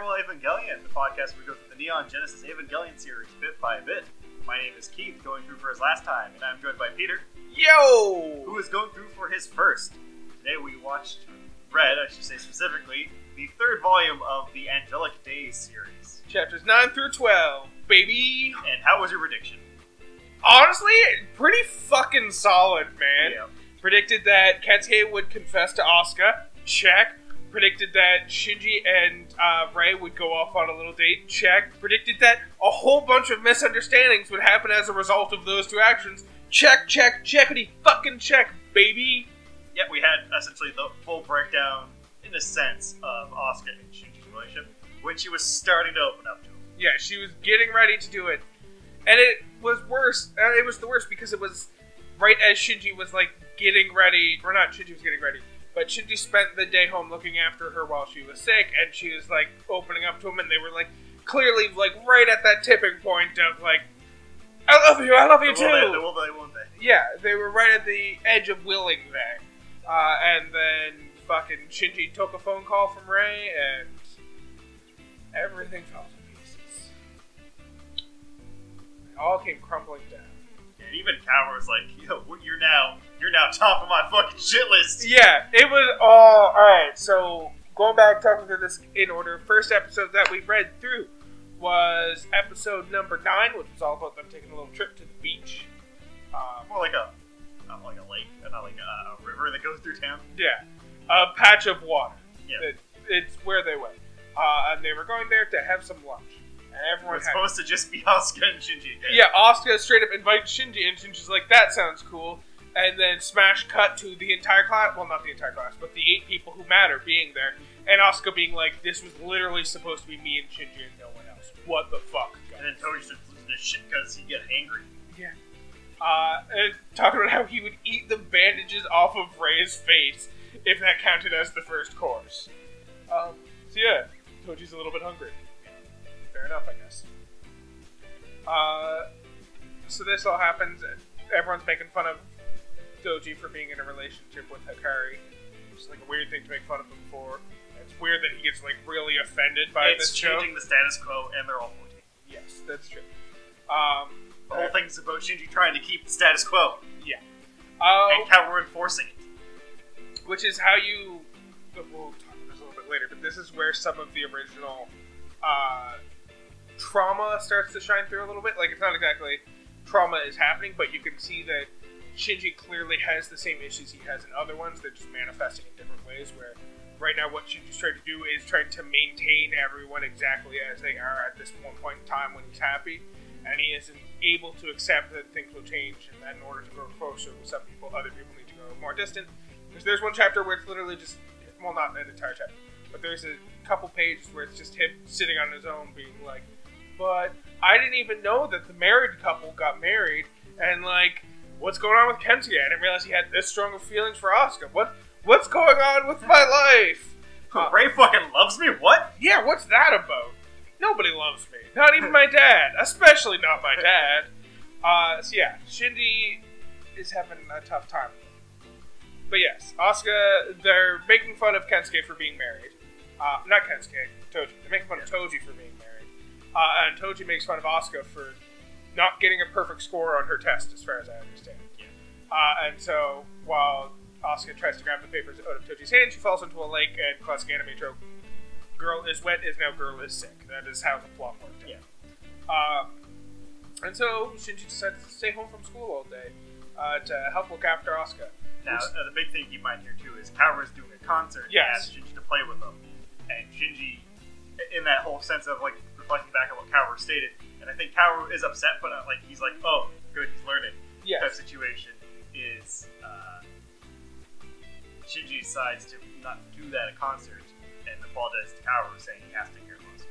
Farewell Evangelion, the podcast where we go through the Neon Genesis Evangelion series bit by bit. My name is Keith, going through for his last time, and I'm joined by Peter, Yo! who is going through for his first. Today we watched, read, I should say specifically, the third volume of the Angelic Days series. Chapters 9 through 12, baby! And how was your prediction? Honestly, pretty fucking solid, man. Yeah. Predicted that Kensuke would confess to Asuka. Check. Predicted that Shinji and uh, Rei would go off on a little date. Check. Predicted that a whole bunch of misunderstandings would happen as a result of those two actions. Check, check, checkity fucking check, baby! Yeah, we had essentially the full breakdown, in a sense, of Asuka and Shinji's relationship when she was starting to open up to him. Yeah, she was getting ready to do it, and it was worse. Uh, it was the worst because it was right as Shinji was like getting ready, or not Shinji was getting ready, but Shinji spent the day home looking after her while she was sick, and she was like opening up to him, and they were like clearly like right at that tipping point of like, I love you, I love you Will they, too. will they, won't they? Yeah, they were right at the edge of willing there, uh, and then fucking Shinji took a phone call from Rei, and everything fell to pieces. It all came crumbling down. And even Kaworu was like, "Yo, you're now, you're now top of my fucking shit list." Yeah, it was all alright. So going back talking to this in order, first episode that we read through was episode number nine, which was all about them taking a little trip to the beach. Um, More like a, not like a lake, uh, not like a, a river that goes through town. yeah, a patch of water. Yeah. It, it's where they went, uh, and they were going there to have some lunch, everyone It's supposed to just be Asuka and Shinji. Yeah, Asuka straight up invites Shinji, and Shinji's like, "That sounds cool." And then smash cut to the entire class. Well, not the entire class, but the eight people who matter being there, and Asuka being like, "This was literally supposed to be me and Shinji and no one else. What the fuck?" And then Toji starts losing his shit because he get angry. Yeah. Uh, and talking about how he would eat the bandages off of Rei's face if that counted as the first course. Um, so yeah, Toji's a little bit hungry. Enough, I guess. Uh, so this all happens. and Everyone's making fun of Toji for being in a relationship with Hikari. It's like a weird thing to make fun of him for. It's weird that he gets like really offended by it's this show. changing the status quo, and they're all pointing. Yes, that's true. Um, The whole thing's about Shinji trying to keep the status quo, yeah. Uh, and Kaworu enforcing it. which is how you we'll talk about this a little bit later but this is where some of the original uh, trauma starts to shine through a little bit. Like it's not exactly trauma is happening but you can see that shinji clearly has the same issues he has in other ones. They're just manifesting in different ways where right now what shinji's trying to do is trying to maintain everyone exactly as they are at this one point in time when he's happy. And he isn't able to accept that things will change and that in order to grow closer with some people other people need to grow more distant. Because there's one chapter where it's literally just, well, not an entire chapter, but there's a couple pages where it's just him sitting on his own being like, but I didn't even know that the married couple got married, and like, what's going on with Kensuke? I didn't realize he had this strong of feelings for Asuka. What, what's going on with my life? Uh, Rei fucking loves me. What? Yeah, what's that about? Nobody loves me. Not even my dad. Especially not my dad. Uh, so yeah, Shinji is having a tough time. But yes, Asuka, they're making fun of Kensuke for being married. Uh, not Kensuke, Toji. They're making fun of Toji for being married. Uh, and Toji makes fun of Asuka for not getting a perfect score on her test, as far as I understand. Uh, and so, while Asuka tries to grab the papers out of Toji's hand, she falls into a lake, and classic anime trope girl is wet is now girl is sick. That is how the plot worked. Yeah. Um, and so Shinji decides to stay home from school all day uh, to help look after Asuka. Now, uh, the big thing you might hear too is Kaworu's doing a concert and Yes. asks Shinji to play with them, and Shinji, in that whole sense of like reflecting back on what Kaworu stated, and I think Kaworu is upset, but uh, like he's like, oh, good, he's learning. Yeah. That situation is uh, Shinji decides to not do that at a concert and apologizes to Kaworu, saying he has to hear most.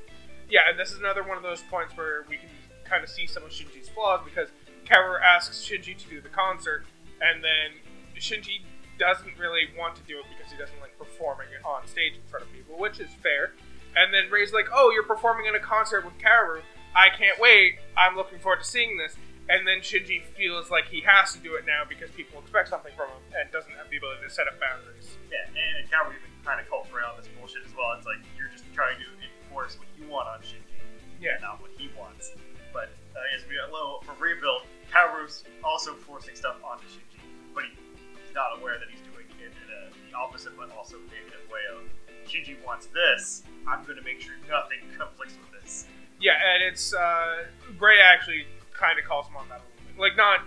Yeah, and this is another one of those points where we can kind of see some of Shinji's flaws because Kaworu asks Shinji to do the concert, and then Shinji doesn't really want to do it because he doesn't like performing on stage in front of people, which is fair. And then Rei's like, "Oh, you're performing in a concert with Kaworu. I can't wait. I'm looking forward to seeing this." And then Shinji feels like he has to do it now because people expect something from him and doesn't have the ability to set up boundaries. Yeah, and Kaworu even kind of Rei on this bullshit as well. It's like you're just trying to enforce what you want on Shinji, Yeah. and not what he wants. But uh, as we got low for rebuild, Kaworu's also forcing stuff onto Shinji, but he, he's not aware that he's doing it in a, the opposite, but also negative way of Shinji wants this. I'm going to make sure nothing conflicts with this. Yeah, and it's uh, Bray actually kind of calls him on that a little bit. Like not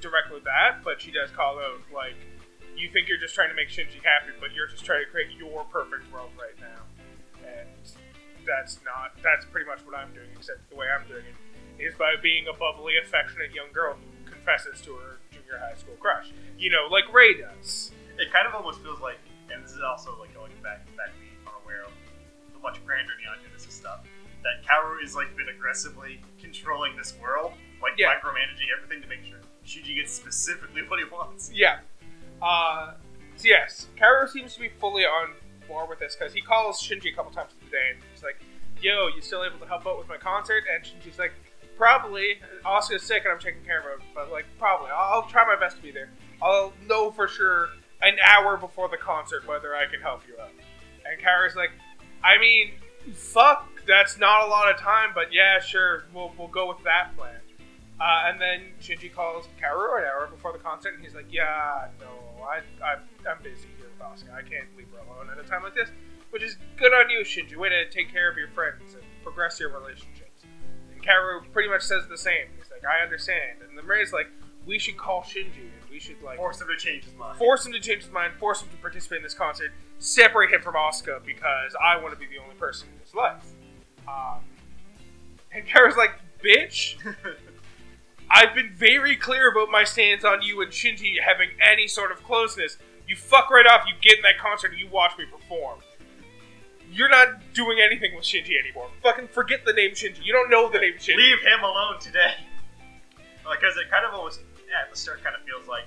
directly that, but she does call out like you think you're just trying to make Shinji happy, but you're just trying to create your perfect world right now, and that's not. That's pretty much what I'm doing, except the way I'm doing it is by being a bubbly, affectionate young girl who confesses to her junior high school crush. You know, like Rei does. It kind of almost feels like, and this is also like going back back to being unaware of the much grander Neon Genesis stuff. That Kaworu is like been aggressively controlling this world, like Yeah. micromanaging everything to make sure Shinji gets specifically what he wants. Yeah. Uh, so yes, Kaworu seems to be fully on board with this because he calls Shinji a couple times today and he's like, "Yo, you still able to help out with my concert?" And Shinji's like, "Probably. Asuka's sick and I'm taking care of her, but like probably. I'll, I'll try my best to be there. I'll know for sure an hour before the concert whether I can help you out." And Kaworu's like, "I mean, fuck, that's not a lot of time, but yeah, sure, we'll we'll go with that plan." Uh, and then Shinji calls Kaworu an hour before the concert, and he's like, "Yeah, no, I, I, I'm busy here with Asuka. I can't leave her alone at a time like this." Which is good on you, Shinji. Way to take care of your friends and progress your relationships. And Kaworu pretty much says the same. He's like, "I understand." And then Rei's like, "We should call Shinji, and we should like Force him to change his mind. force him to change his mind, force him to participate in this concert, separate him from Asuka because I want to be the only person in his life." Um, and Kaworu's like, "Bitch." I've been very clear about my stance on you and Shinji having any sort of closeness. You fuck right off, you get in that concert and you watch me perform. You're not doing anything with Shinji anymore. Fucking forget the name Shinji. You don't know the name Shinji. Leave him alone today. Because it kind of almost at the start kind of feels like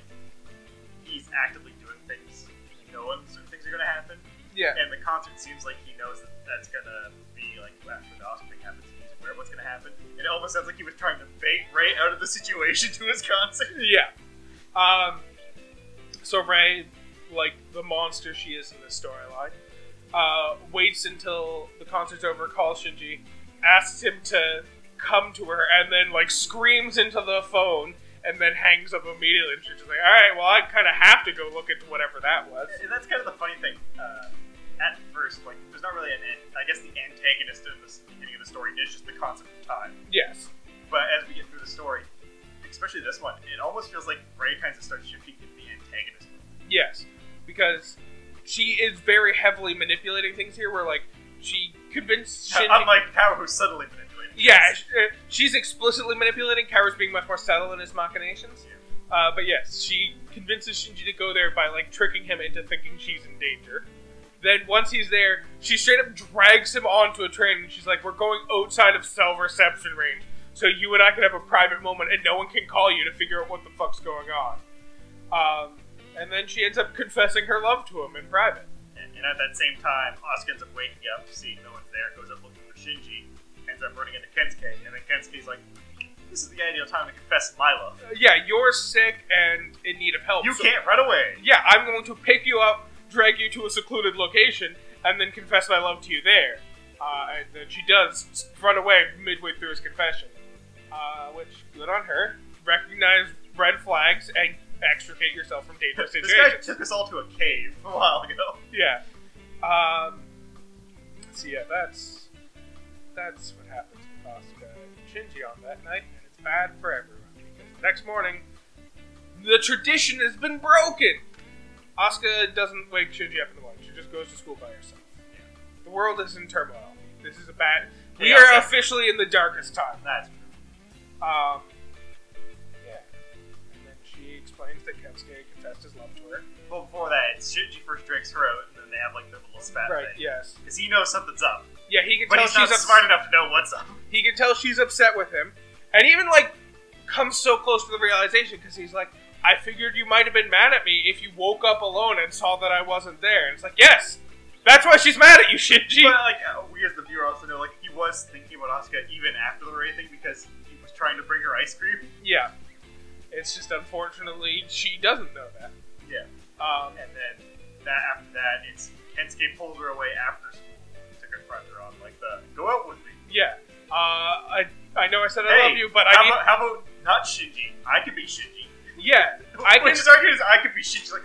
he's actively doing things, knowing certain things are going to happen. Yeah. And the concert seems like he knows that that's going to after the thing happens, he's aware of what's going to happen. It almost sounds like he was trying to bait Rei out of the situation to his concert. Yeah. Um, so Rei, like the monster she is in this storyline, uh, waits until the concert's over, calls Shinji, asks him to come to her, and then like screams into the phone, and then hangs up immediately. And she's just like, "All right, well, I kind of have to go look into whatever that was." And that's kind of the funny thing. Uh, at first, like, there's not really an. an- I guess the antagonist in the beginning of the story is just the concept of time. Yes. But as we get through the story, especially this one, it almost feels like Rei kind of starts shifting to the antagonist. Yes, because she is very heavily manipulating things here. Where like she convinced Shinji. Unlike Power, who's subtly manipulating. Yeah, sh- uh, she's explicitly manipulating. Kaworu's being much more subtle in his machinations. Uh, but yes, she convinces Shinji to go there by like tricking him into thinking she's in danger. Then once he's there, she straight up drags him onto a train and she's like, "We're going outside of cell reception range, so you and I can have a private moment, and no one can call you to figure out what the fuck's going on." Um, and then she ends up confessing her love to him in private. And, and at that same time, Asuka ends up waking up, seeing no one's there, goes up looking for Shinji, ends up running into Kensuke, and then Kensuke's like, "This is the ideal time to confess my love. Uh, yeah, you're sick and in need of help. You so- can't run away." yeah, I'm going to pick you up, drag you to a secluded location, and then confess my love to you there. Uh, and then she does run away midway through his confession. Uh, which, good on her. Recognize red flags and extricate yourself from dangerous This guy took us all to a cave a while ago. Yeah. Um, so yeah, that's that's what happens with Asuka and Shinji on that night, and it's bad for everyone because the next morning the tradition has been broken. Asuka doesn't wake Shinji up in the morning; she just goes to school by herself. The world is in turmoil. This is a bad. We Chaos are officially in the darkest time. That's true. Um, yeah. And then she explains that Kensuke confessed his love to her. Well, before that, Shinji first drinks her out, and then they have like their little spat Right. thing. Yes. Because he knows something's up, Yeah, he can but tell he's not she's ups- smart enough to know what's up. he can tell she's upset with him, and even like comes so close to the realization because he's like, "I figured you might have been mad at me if you woke up alone and saw that I wasn't there." And it's like, yes, that's why she's mad at you, Shinji. But like, uh, we as the viewer also know, like, he was thinking about Asuka even after the Rei thing because he was trying to bring her ice cream. yeah, it's just unfortunately she doesn't know that. Yeah. Um, And then that after that, it's Kensuke pulled her away after school, took her pressure on, like the go out with me. Yeah. Uh, I I know I said I hey, love you, but how I need. about, how about not Shinji? I could be Shinji. Yeah, I Which is argued is I could be Shinji. Like,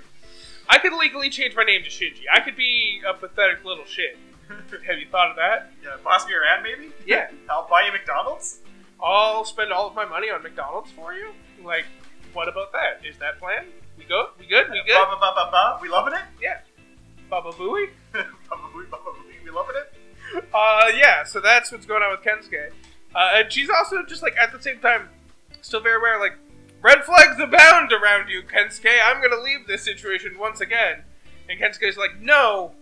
I could legally change my name to Shinji. I could be a pathetic little shit. Have you thought of that? yeah, boss me around, maybe. Yeah. I'll buy you McDonald's. I'll spend all of my money on McDonald's for you. Like, what about that? Is that plan? We go? We good? We good? ba ba ba ba. We loving it. Yeah. Baba Booey. Baba booey, baba booey. We loving it. Uh, yeah. So that's what's going on with Kensuke. Uh, and she's also just like at the same time, still very aware. Like, red flags abound around you, Kensuke. I'm gonna leave this situation once again. And Kensuke's like, no,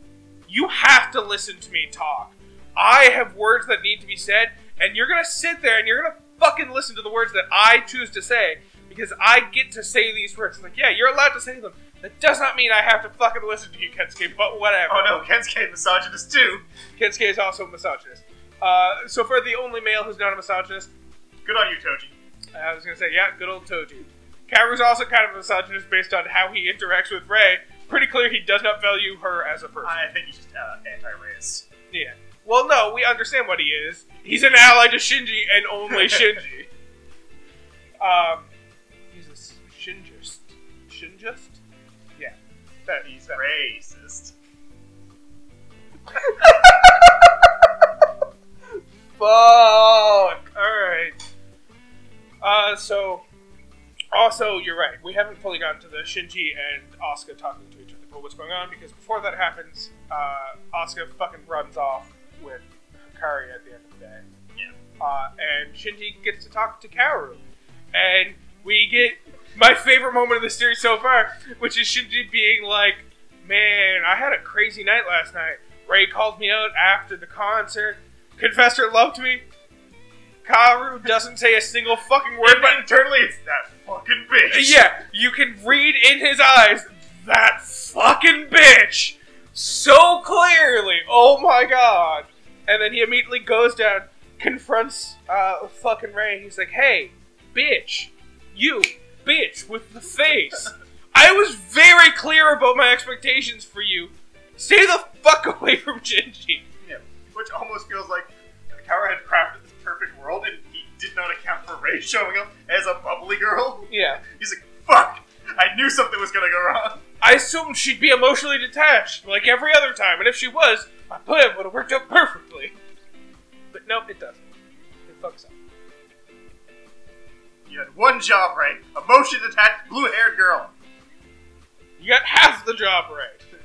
you have to listen to me talk. I have words that need to be said, and you're gonna sit there and you're gonna fucking listen to the words that I choose to say because I get to say these words. Like, yeah, you're allowed to say them. That does not mean I have to fucking listen to you, Kensuke. But whatever. Oh no, Kensuke misogynist too. Kensuke is also a misogynist. Uh, so for the only male who's not a misogynist, Good on you, Toji. I was gonna say, yeah, good old Toji. Kaworu's also kind of a misogynist based on how he interacts with Rei. Pretty clear he does not value her as a person. I think he's just uh, anti-race. Yeah. Well, no, we understand what he is. He's an ally to Shinji and only Shinji. Um, he's a Shinjist. Shinjist? Yeah. That, He's that. racist. Fuck. Uh, so also you're right. We haven't fully gotten to the Shinji and Asuka talking to each other. But what's going on? Because before that happens, uh, Asuka fucking runs off with Hikari at the end of the day. Yeah. Uh, and Shinji gets to talk to Kaworu, and we get my favorite moment of the series so far, which is Shinji being like, "Man, I had a crazy night last night. Rei called me out after the concert, confessed her love to me. Kaworu doesn't say a single fucking word, But internally, it's that fucking bitch. yeah, you can read in his eyes that fucking bitch so clearly. Oh my god! And then he immediately goes down, confronts uh, fucking Rei. He's like, "Hey, bitch, you bitch with the face. I was very clear about my expectations for you. Stay the fuck away from Shinji." Yeah. Which almost feels like Kaworu had crafted world, and he did not account for Rei showing up as a bubbly girl. Yeah. He's like, "Fuck! I knew something was gonna go wrong." I assumed she'd be emotionally detached, like every other time, and if she was, my plan would have worked out perfectly. But nope, it doesn't. It fucks up. You had one job right: emotion detached, blue-haired girl. You got half the job right.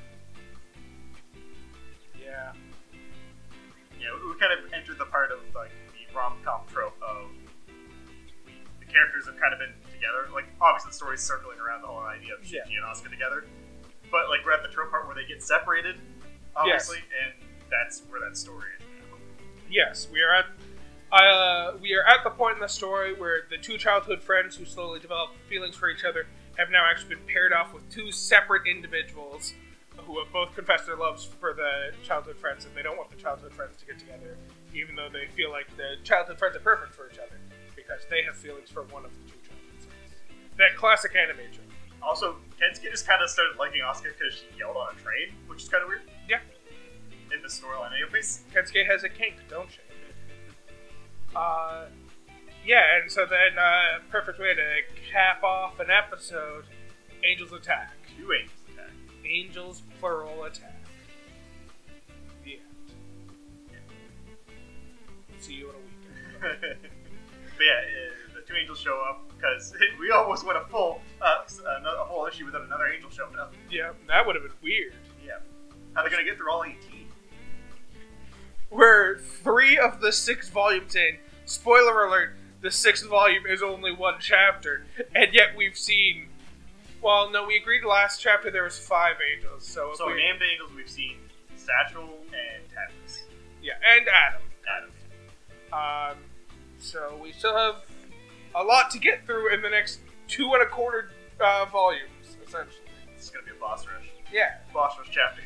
Yeah. Yeah, we kind of entered the part of like the rom-com trope of the characters have kind of been together. Like, obviously, the story's circling around the whole idea of Shinji Yeah. and Asuka together. But like, we're at the trope part where they get separated, obviously, and that's where that story is now. Yes, we are at. Uh, we are at the point in the story where the two childhood friends who slowly develop feelings for each other have now actually been paired off with two separate individuals who have both confessed their loves for the childhood friends, and they don't want the childhood friends to get together, even though they feel like the childhood friends are perfect for each other because they have feelings for one of the two childhood friends. That classic anime trope. Also, Kensuke just kind of started liking Asuka because she yelled on a train, which is kind of weird. Yeah. In the storyline, anyways. Kensuke has a kink, don't she? Uh, yeah, and so then, uh, perfect way to cap off an episode Angels Attack. Two angels attack. Angels plural attack. See you in a week. but yeah, uh, the two angels show up because we almost went a full, uh, a whole issue without another angel showing up. Yeah, that would have been weird. Yeah. How they gonna get through all 18? We're three of the six volumes in. Spoiler alert: the sixth volume is only one chapter, and yet we've seen. Well, no, we agreed last chapter there was five angels. So, if So we, named angels, we've seen Sachiel and Tabris. yeah, and Adam. Adam. Um, so we still have a lot to get through in the next two and a quarter uh, volumes, essentially. Is gonna be a boss rush. Yeah, Boss rush chapter.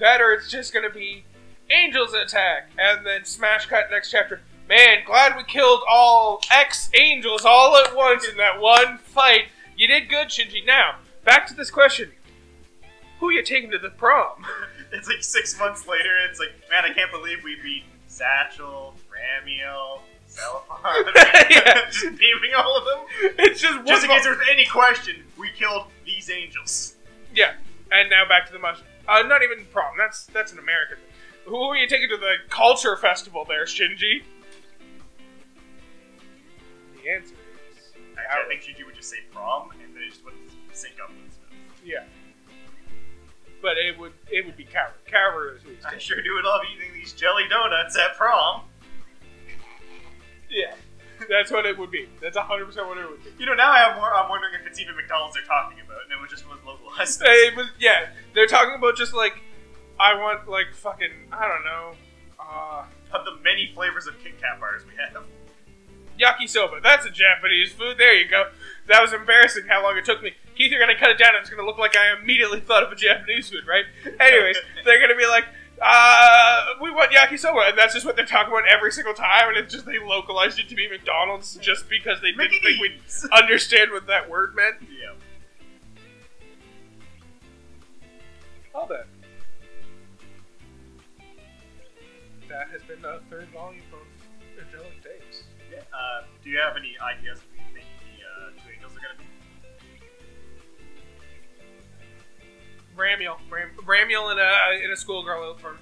that or it's just gonna be Angels attack, and then smash cut next chapter. Man, glad we killed all X angels all at once in that one fight. You did good, Shinji. Now back to this question: Who are you taking to the prom? it's like six months later. It's like, man, I can't believe we beat Sachiel, Ramiel. Yeah. just naming all of them. It's just one Just in case there's any question, we killed these angels. Yeah, and now back to the mushroom. Uh, not even prom. That's that's an American. thing. Who are you taking to the culture festival there, Shinji? The answer is Actually, I think Shinji would just say prom, and then it just wouldn't sync up with Smith. yeah. But it would it would be Kaworu. Kaworu is who he's I taking. sure do love eating these jelly donuts at prom. Yeah, that's what it would be. That's hundred percent what it would be. You know, now I have more, I'm wondering if it's even McDonald's they're talking about, and it was just was localized. It was yeah. They're talking about just like I want like fucking I don't know. Uh, Of the many flavors of Kit Kat bars we have. yakisoba. That's a Japanese food. There you go. That was embarrassing how long it took me. Keith, you're gonna cut it down and it's gonna look like I immediately thought of a Japanese food, right? Anyways, they're gonna be like, uh, we want yakisoba, and that's just what they're talking about every single time, and it's just they localized it to be McDonald's just because they didn't think we'd understand what that word meant. yeah. Well then. That has been the third volume of Angelic Days. Yeah. Uh, do you have any ideas Ramiel, Ram, Ramiel in a in a schoolgirl uniform.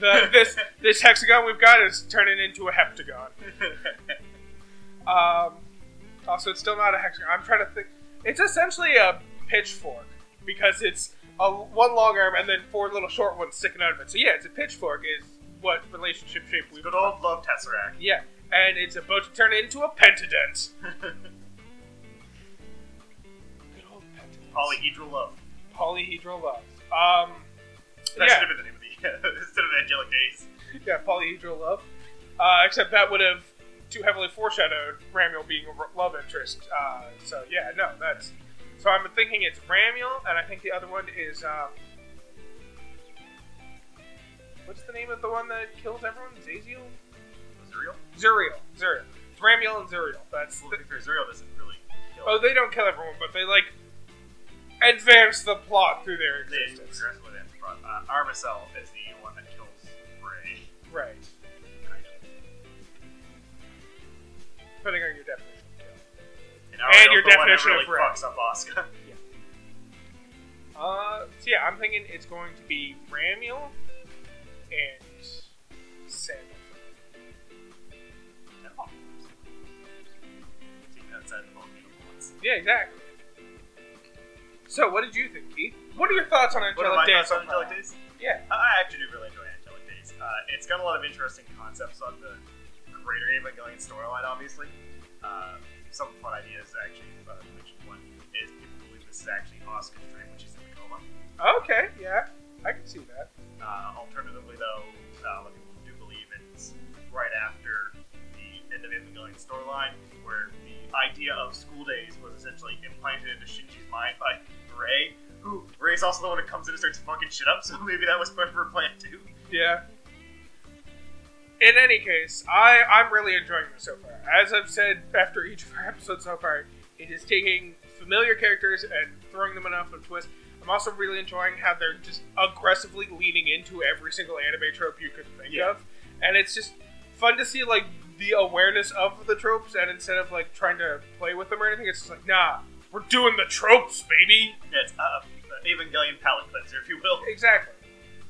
The this this hexagon we've got is turning into a heptagon. Um, also, it's still not a hexagon. I'm trying to think. It's essentially a pitchfork because it's a one long arm and then four little short ones sticking out of it. So yeah, it's a pitchfork. Is what relationship shape we've Good old love tesseract. Yeah, and it's about to turn into a pentadent. Good old pentadent. Polyhedral love. Polyhedral love. Um, That yeah, should have been the name of the instead of Angelic Days. yeah, polyhedral love. Uh, except that would have too heavily foreshadowed Ramiel being a love interest. Uh, so yeah, no, that's. So I'm thinking it's Ramiel, and I think the other one is. Um, what's the name of the one that kills everyone? Zaziel? Zuriel? Zuriel. Zuriel. It's Ramiel and Zuriel. That's. Well, The, to be fair, Zuriel doesn't really kill. oh, they don't kill everyone, but they like advance the plot through their existence. progress with it. But, uh, Armisael is the one that kills Rei. Right. Kind of. Depending on your definition of kill. And, Arael's your the one that definition of really Rei. fucks up Asuka. Uh, so yeah, I'm thinking it's going to be Ramiel and Sandal. no. Taking outside the ball once. Yeah, exactly. So, what did you think, Keith? What are your thoughts on What are my Angelic Days? thoughts on? Angelic Days? Yeah. I actually do really enjoy Angelic Days. Uh, it's got a lot of interesting concepts on the greater Evangelion storyline, obviously. Uh, some fun ideas, actually. Uh, which one is people believe this is actually Asuka's dream when she's in the coma. Okay, yeah, I can see that. Uh, alternatively, though, uh, a lot of people do believe it's right after Evangelion storyline, where the idea of school days was essentially implanted into Shinji's mind by Rei, who Rei's also the one who comes in and starts fucking shit up, so maybe that was part of her plan too. Yeah. In any case, I, I'm really enjoying this so far. As I've said after each of our episodes so far, it is taking familiar characters and throwing them enough of a twist. I'm also really enjoying how they're just aggressively leaning into every single anime trope you could think Yeah. of. And it's just fun to see like the awareness of the tropes and instead of like trying to play with them or anything, it's just like, nah, we're doing the tropes, baby. It's uh, Evangelion palate cleanser, if you will. Exactly.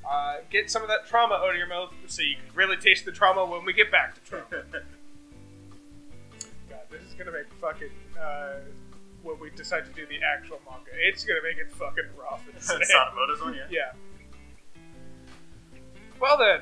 Uh, get some of that trauma out of your mouth so you can really taste the trauma when we get back to trauma. God, this is gonna make fucking uh, when we decide to do the actual manga. It's gonna make it fucking rough. sad. Sadamoto's one, yeah. yeah. Well then,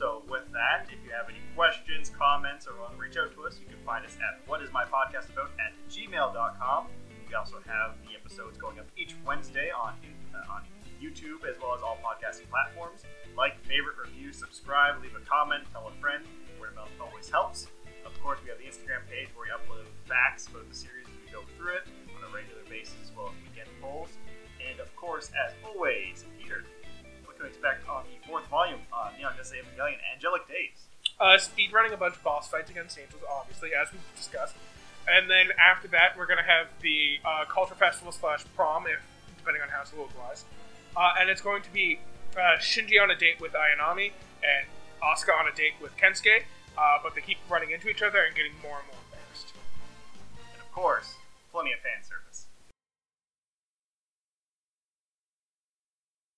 So with that, if you have any questions, comments, or want to reach out to us, you can find us at whatismypodcastabout at gmail.com. We also have the episodes going up each Wednesday on uh, on YouTube as well as all podcasting platforms. Like, favorite, review, subscribe, leave a comment, tell a friend. Word of mouth always helps. Of course, we have the Instagram page where we upload facts about the series as we go through it on a regular basis as well as weekend polls. And of course, as always, to expect on the fourth volume of Neon Genesis Evangelion Angelic Days? Uh, speed running a bunch of boss fights against angels, obviously, as we've discussed. And then after that, we're going to have the uh, culture festival slash prom, if depending on how it's localized. Uh, and it's going to be uh, Shinji on a date with Ayanami and Asuka on a date with Kensuke, uh, but they keep running into each other and getting more and more embarrassed. And of course, plenty of fan service.